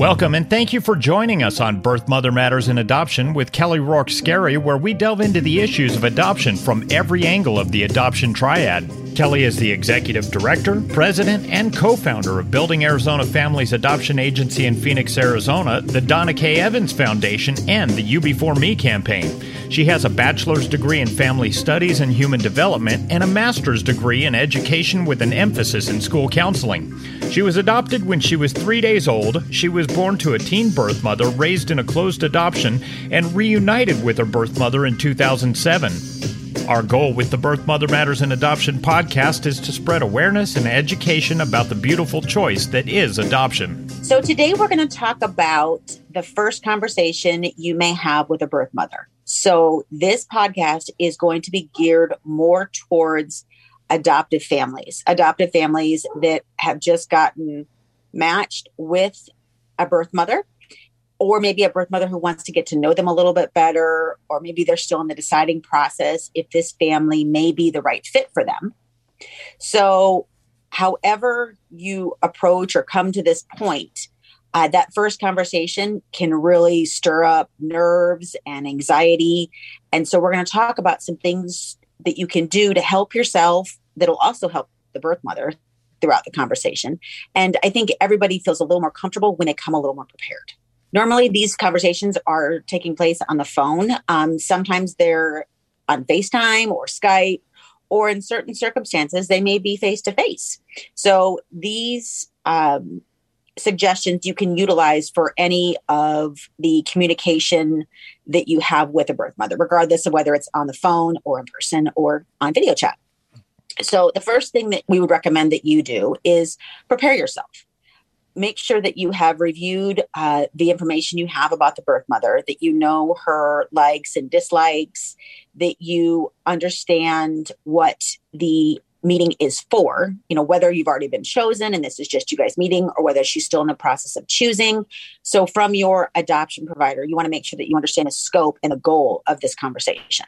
Welcome and thank you for joining us on Birth Mother Matters and Adoption with Kelly Rourke Scary, where we delve into the issues of adoption from every angle of the adoption triad. Kelly is the executive director, president, and co founder of Building Arizona Families Adoption Agency in Phoenix, Arizona, the Donna K. Evans Foundation, and the U-Before-Me campaign. She has a bachelor's degree in family studies and human development and a master's degree in education with an emphasis in school counseling. She was adopted when she was three days old. She was born to a teen birth mother raised in a closed adoption and reunited with her birth mother in 2007. Our goal with the Birth Mother Matters in Adoption podcast is to spread awareness and education about the beautiful choice that is adoption. So, today we're going to talk about the first conversation you may have with a birth mother. So, this podcast is going to be geared more towards adoptive families, adoptive families that have just gotten matched with a birth mother or maybe a birth mother who wants to get to know them a little bit better, or maybe they're still in the deciding process if this family may be the right fit for them. So, however you approach or come to this point, uh, that first conversation can really stir up nerves and anxiety. And so, we're going to talk about some things that you can do to help yourself that'll also help the birth mother throughout the conversation. And I think everybody feels a little more comfortable when they come a little more prepared. Normally, these conversations are taking place on the phone. Um, sometimes they're on FaceTime or Skype, or in certain circumstances, they may be face to face. So, these um, suggestions you can utilize for any of the communication that you have with a birth mother, regardless of whether it's on the phone or in person or on video chat. So, the first thing that we would recommend that you do is prepare yourself make sure that you have reviewed uh, the information you have about the birth mother, that you know her likes and dislikes, that you understand what the meeting is for, you know, whether you've already been chosen and this is just you guys meeting or whether she's still in the process of choosing. So, from your adoption provider, you want to make sure that you understand the scope and the goal of this conversation.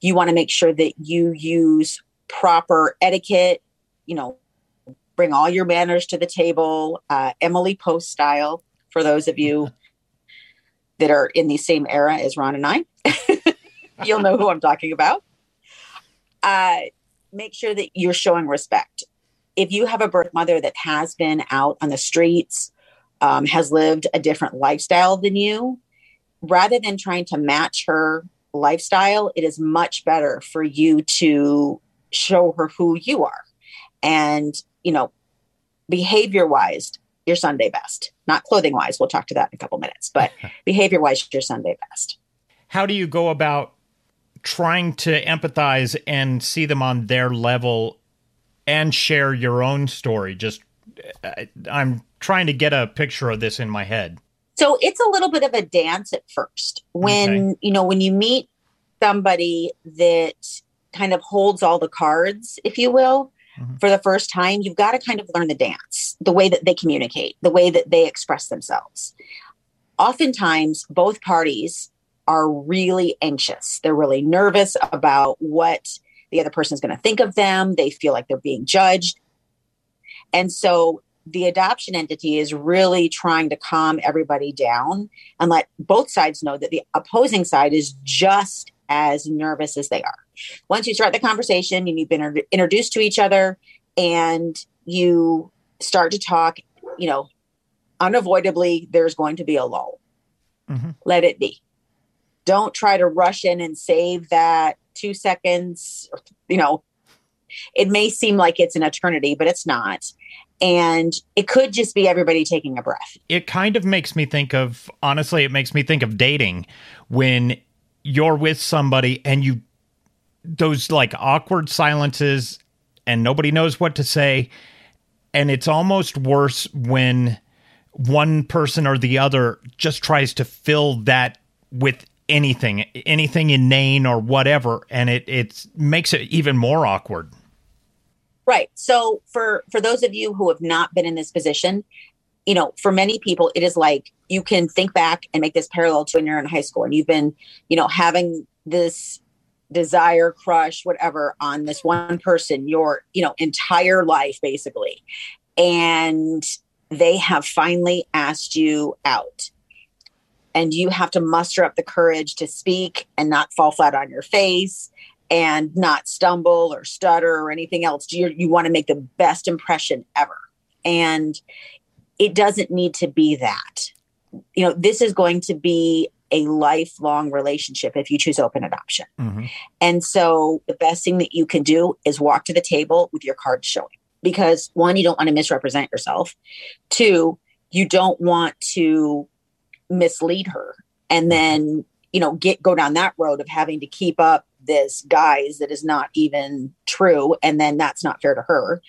You want to make sure that you use proper etiquette, you know, bring all your manners to the table, uh, Emily Post style, for those of you that are in the same era as Ron and I. You'll know who I'm talking about. Uh, make sure that you're showing respect. If you have a birth mother that has been out on the streets, um, has lived a different lifestyle than you, rather than trying to match her lifestyle, it is much better for you to show her who you are. And you know, behavior wise, your Sunday best. Not clothing wise. We'll talk to that in a couple minutes, but behavior wise, your Sunday best. How do you go about trying to empathize and see them on their level and share your own story? Just, I'm trying to get a picture of this in my head. So it's a little bit of a dance at first. When, okay. you know, when you meet somebody that kind of holds all the cards, if you will, mm-hmm. for the first time, you've got to kind of learn the dance, the way that they communicate, the way that they express themselves. Oftentimes, both parties are really anxious. They're really nervous about what the other person is going to think of them. They feel like they're being judged. And so the adoption entity is really trying to calm everybody down and let both sides know that the opposing side is just as nervous as they are. Once you start the conversation and you've been introduced to each other and you start to talk, you know, unavoidably there's going to be a lull. Mm-hmm. Let it be. Don't try to rush in and save that two seconds. You know, it may seem like it's an eternity, but it's not. And it could just be everybody taking a breath. It kind of makes me think of, honestly, it makes me think of dating when you're with somebody and you those like awkward silences and nobody knows what to say. And it's almost worse when one person or the other just tries to fill that with anything anything inane or whatever. And it it makes it even more awkward. Right. So for for those of you who have not been in this position you know, for many people, it is like you can think back and make this parallel to when you're in high school and you've been, you know, having this desire, crush, whatever on this one person your, you know, entire life, basically. And they have finally asked you out and you have to muster up the courage to speak and not fall flat on your face and not stumble or stutter or anything else. You, you want to make the best impression ever. And it doesn't need to be that. You know, this is going to be a lifelong relationship if you choose open adoption. Mm-hmm. And so the best thing that you can do is walk to the table with your cards showing because one, you don't want to misrepresent yourself. Two, you don't want to mislead her and mm-hmm. then, you know, get go down that road of having to keep up this guise that is not even true and then that's not fair to her.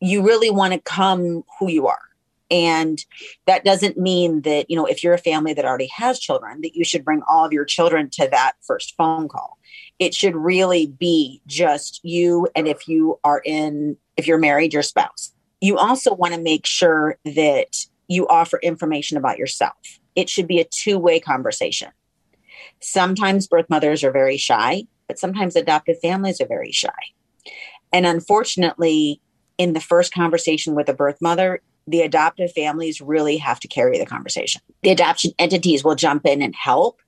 You really want to come who you are and that doesn't mean that, you know, if you're a family that already has children, that you should bring all of your children to that first phone call. It should really be just you. And if you are in, if you're married, your spouse. You also want to make sure that you offer information about yourself. It should be a two way conversation. Sometimes birth mothers are very shy, but sometimes adoptive families are very shy. And unfortunately, in the first conversation with a birth mother, the adoptive families really have to carry the conversation. The adoption entities will jump in and help,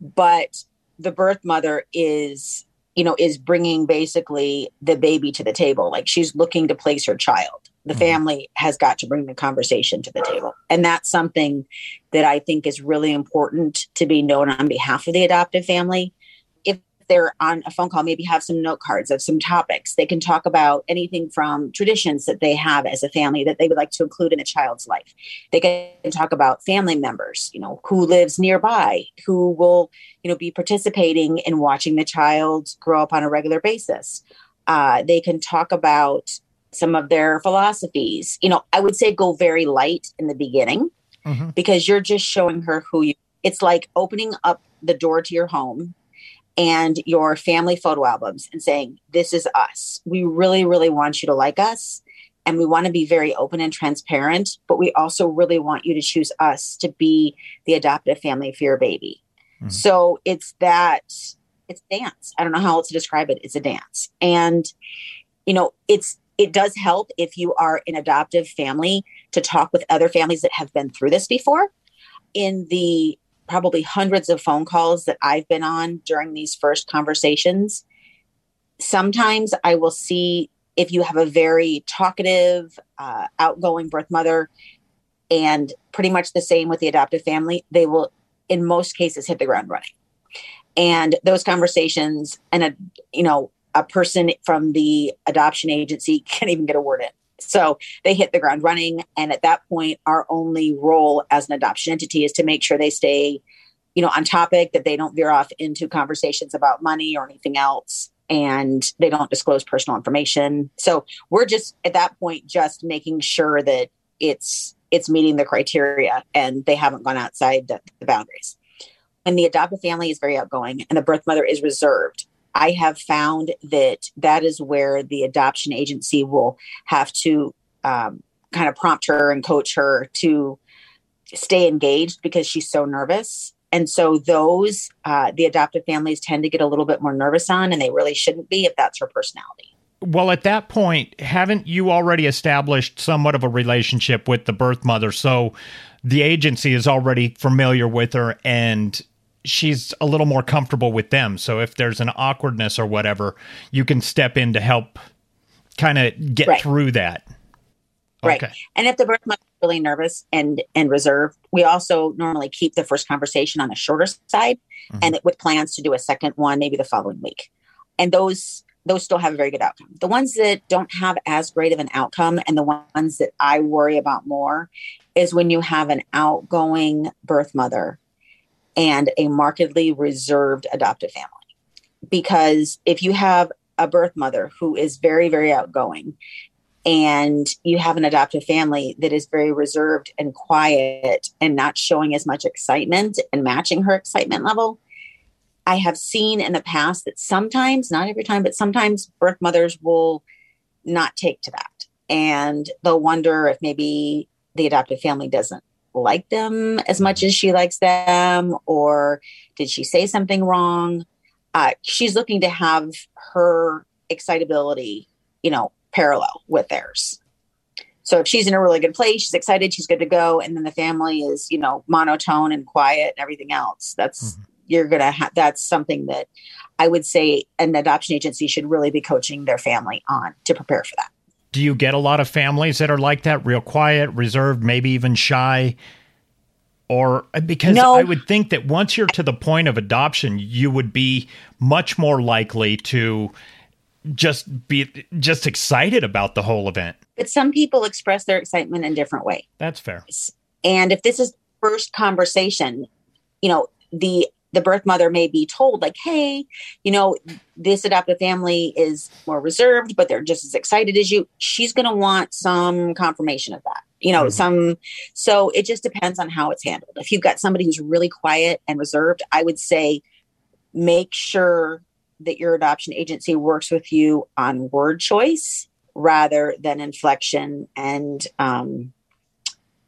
but the birth mother is, you know, is bringing basically the baby to the table. Like she's looking to place her child. The mm-hmm. family has got to bring the conversation to the table. And that's something that I think is really important to be known on behalf of the adoptive family they're on a phone call, maybe have some note cards of some topics. They can talk about anything from traditions that they have as a family that they would like to include in a child's life. They can talk about family members, you know, who lives nearby, who will, you know, be participating in watching the child grow up on a regular basis. Uh, they can talk about some of their philosophies. You know, I would say go very light in the beginning mm-hmm. because you're just showing her who you. It's like opening up the door to your home and your family photo albums and saying, This is us. We really, really want you to like us. And we want to be very open and transparent, but we also really want you to choose us to be the adoptive family for your baby. Mm-hmm. So it's that, it's dance. I don't know how else to describe it. It's a dance. And, you know, it's, it does help if you are an adoptive family to talk with other families that have been through this before. In the probably hundreds of phone calls that I've been on during these first conversations. Sometimes I will see if you have a very talkative, uh, outgoing birth mother, and pretty much the same with the adoptive family, they will, in most cases, hit the ground running. And those conversations, and a you know, a person from the adoption agency can't even get a word in. So they hit the ground running. And at that point, our only role as an adoption entity is to make sure they stay, you know, on topic, that they don't veer off into conversations about money or anything else. And they don't disclose personal information. So we're just at that point just making sure that it's it's meeting the criteria and they haven't gone outside the, the boundaries. When the adoptive family is very outgoing and the birth mother is reserved, I have found that that is where the adoption agency will have to um, kind of prompt her and coach her to stay engaged because she's so nervous. And so those, uh, the adoptive families tend to get a little bit more nervous on, and they really shouldn't be if that's her personality. Well, at that point, haven't you already established somewhat of a relationship with the birth mother? So the agency is already familiar with her and she's a little more comfortable with them. So if there's an awkwardness or whatever, you can step in to help kind of get right. through that. Right. Okay. And if the birth mother is really nervous and and reserved, we also normally keep the first conversation on the shorter side mm-hmm. and with plans to do a second one maybe the following week. And those those still have a very good outcome. The ones that don't have as great of an outcome and the ones that I worry about more is when you have an outgoing birth mother and a markedly reserved adoptive family. Because if you have a birth mother who is very, very outgoing, and you have an adoptive family that is very reserved and quiet and not showing as much excitement and matching her excitement level, I have seen in the past that sometimes, not every time, but sometimes birth mothers will not take to that. And they'll wonder if maybe the adoptive family doesn't like them as much mm-hmm. as she likes them or did she say something wrong uh, she's looking to have her excitability you know parallel with theirs So if she's in a really good place, she's excited, she's good to go, and then the family is, you know, monotone and quiet and everything else. That's mm-hmm. you're gonna have. That's something that I would say an adoption agency should really be coaching their family on to prepare for that. Do you get a lot of families that are like that, real quiet, reserved, maybe even shy? Or uh, because no. I would think that once you're to the point of adoption, you would be much more likely to just be just excited about the whole event. But some people express their excitement in different way. That's fair. And if this is first conversation, you know, the the birth mother may be told like, "Hey, you know, this adoptive family is more reserved, but they're just as excited as you." She's going to want some confirmation of that. You know, mm-hmm. some so it just depends on how it's handled. If you've got somebody who's really quiet and reserved, I would say make sure that your adoption agency works with you on word choice rather than inflection and um,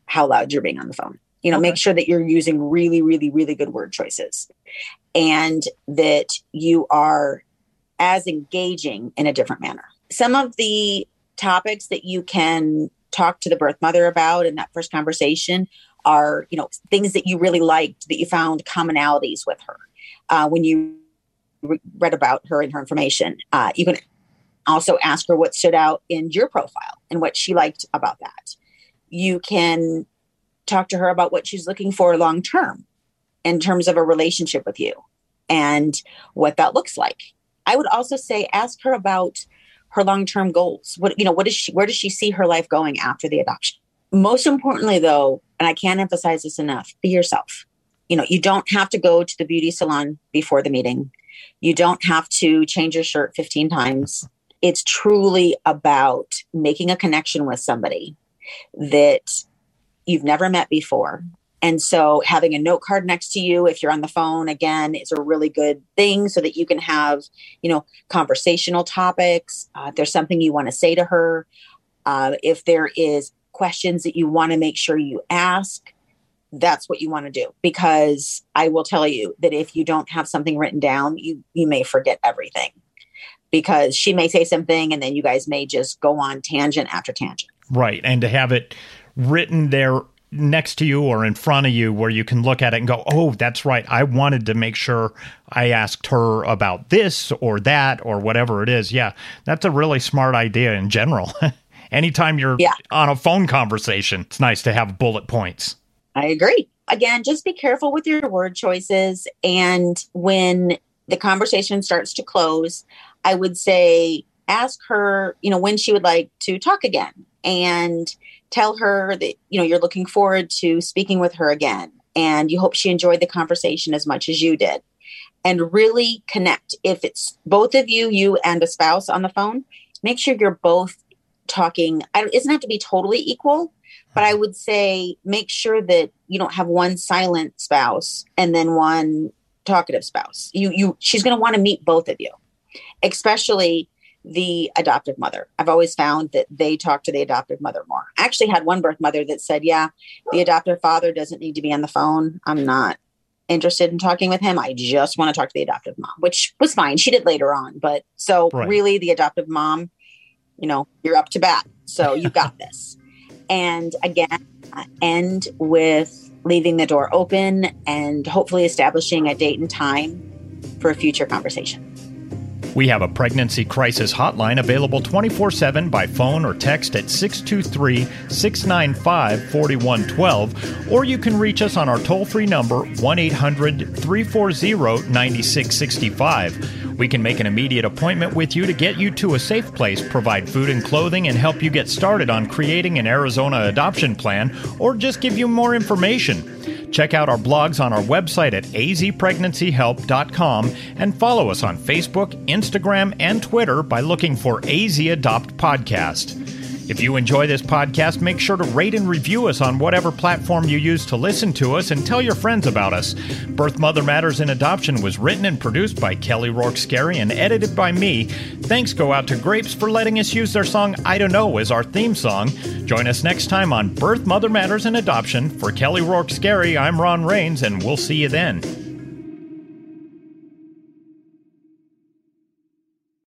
how loud you're being on the phone. You know, okay. make sure that you're using really, really, really good word choices and that you are as engaging in a different manner. Some of the topics that you can talk to the birth mother about in that first conversation are, you know, things that you really liked that you found commonalities with her. Uh, when you read about her and her information. Uh, you can also ask her what stood out in your profile and what she liked about that. You can talk to her about what she's looking for long term in terms of a relationship with you and what that looks like. I would also say ask her about her long term goals. What you know, what is she where does she see her life going after the adoption? Most importantly though, and I can't emphasize this enough, be yourself. You know, you don't have to go to the beauty salon before the meeting. You don't have to change your shirt 15 times. It's truly about making a connection with somebody that you've never met before. And so having a note card next to you if you're on the phone again is a really good thing so that you can have, you know, conversational topics. Uh, there's something you want to say to her, uh, if there is questions that you want to make sure you ask, that's what you want to do because I will tell you that if you don't have something written down, you you may forget everything because she may say something and then you guys may just go on tangent after tangent. Right, and to have it written there next to you or in front of you where you can look at it and go, "Oh, that's right. I wanted to make sure I asked her about this or that or whatever it is." Yeah, that's a really smart idea in general. Anytime you're yeah. on a phone conversation, it's nice to have bullet points. I agree. Again, just be careful with your word choices. And when the conversation starts to close, I would say ask her, you know, when she would like to talk again and tell her that, you know, you're looking forward to speaking with her again and you hope she enjoyed the conversation as much as you did. And really connect. If it's both of you, you and a spouse on the phone, make sure you're both talking. It doesn't have to be totally equal, but I would say make sure that you don't have one silent spouse and then one talkative spouse. You you she's going to want to meet both of you. Especially the adoptive mother. I've always found that they talk to the adoptive mother more. I actually had one birth mother that said, "Yeah, the adoptive father doesn't need to be on the phone. I'm not interested in talking with him. I just want to talk to the adoptive mom," which was fine. She did later on, but so right. really the adoptive mom, you know, you're up to bat. So you got this. And again, end with leaving the door open and hopefully establishing a date and time for a future conversation. We have a pregnancy crisis hotline available 24 7 by phone or text at 623 695 4112, or you can reach us on our toll free number 1 800 340 9665. We can make an immediate appointment with you to get you to a safe place, provide food and clothing, and help you get started on creating an Arizona adoption plan, or just give you more information. Check out our blogs on our website at azpregnancyhelp.com and follow us on Facebook, Instagram, and Twitter by looking for AZ Adopt Podcast. If you enjoy this podcast, make sure to rate and review us on whatever platform you use to listen to us and tell your friends about us. Birth Mother Matters in Adoption was written and produced by Kelly Rourke Scary and edited by me. Thanks go out to Grapes for letting us use their song I Don't Know as our theme song. Join us next time on Birth Mother Matters in Adoption. For Kelly Rourke Scary, I'm Ron Rains, and we'll see you then.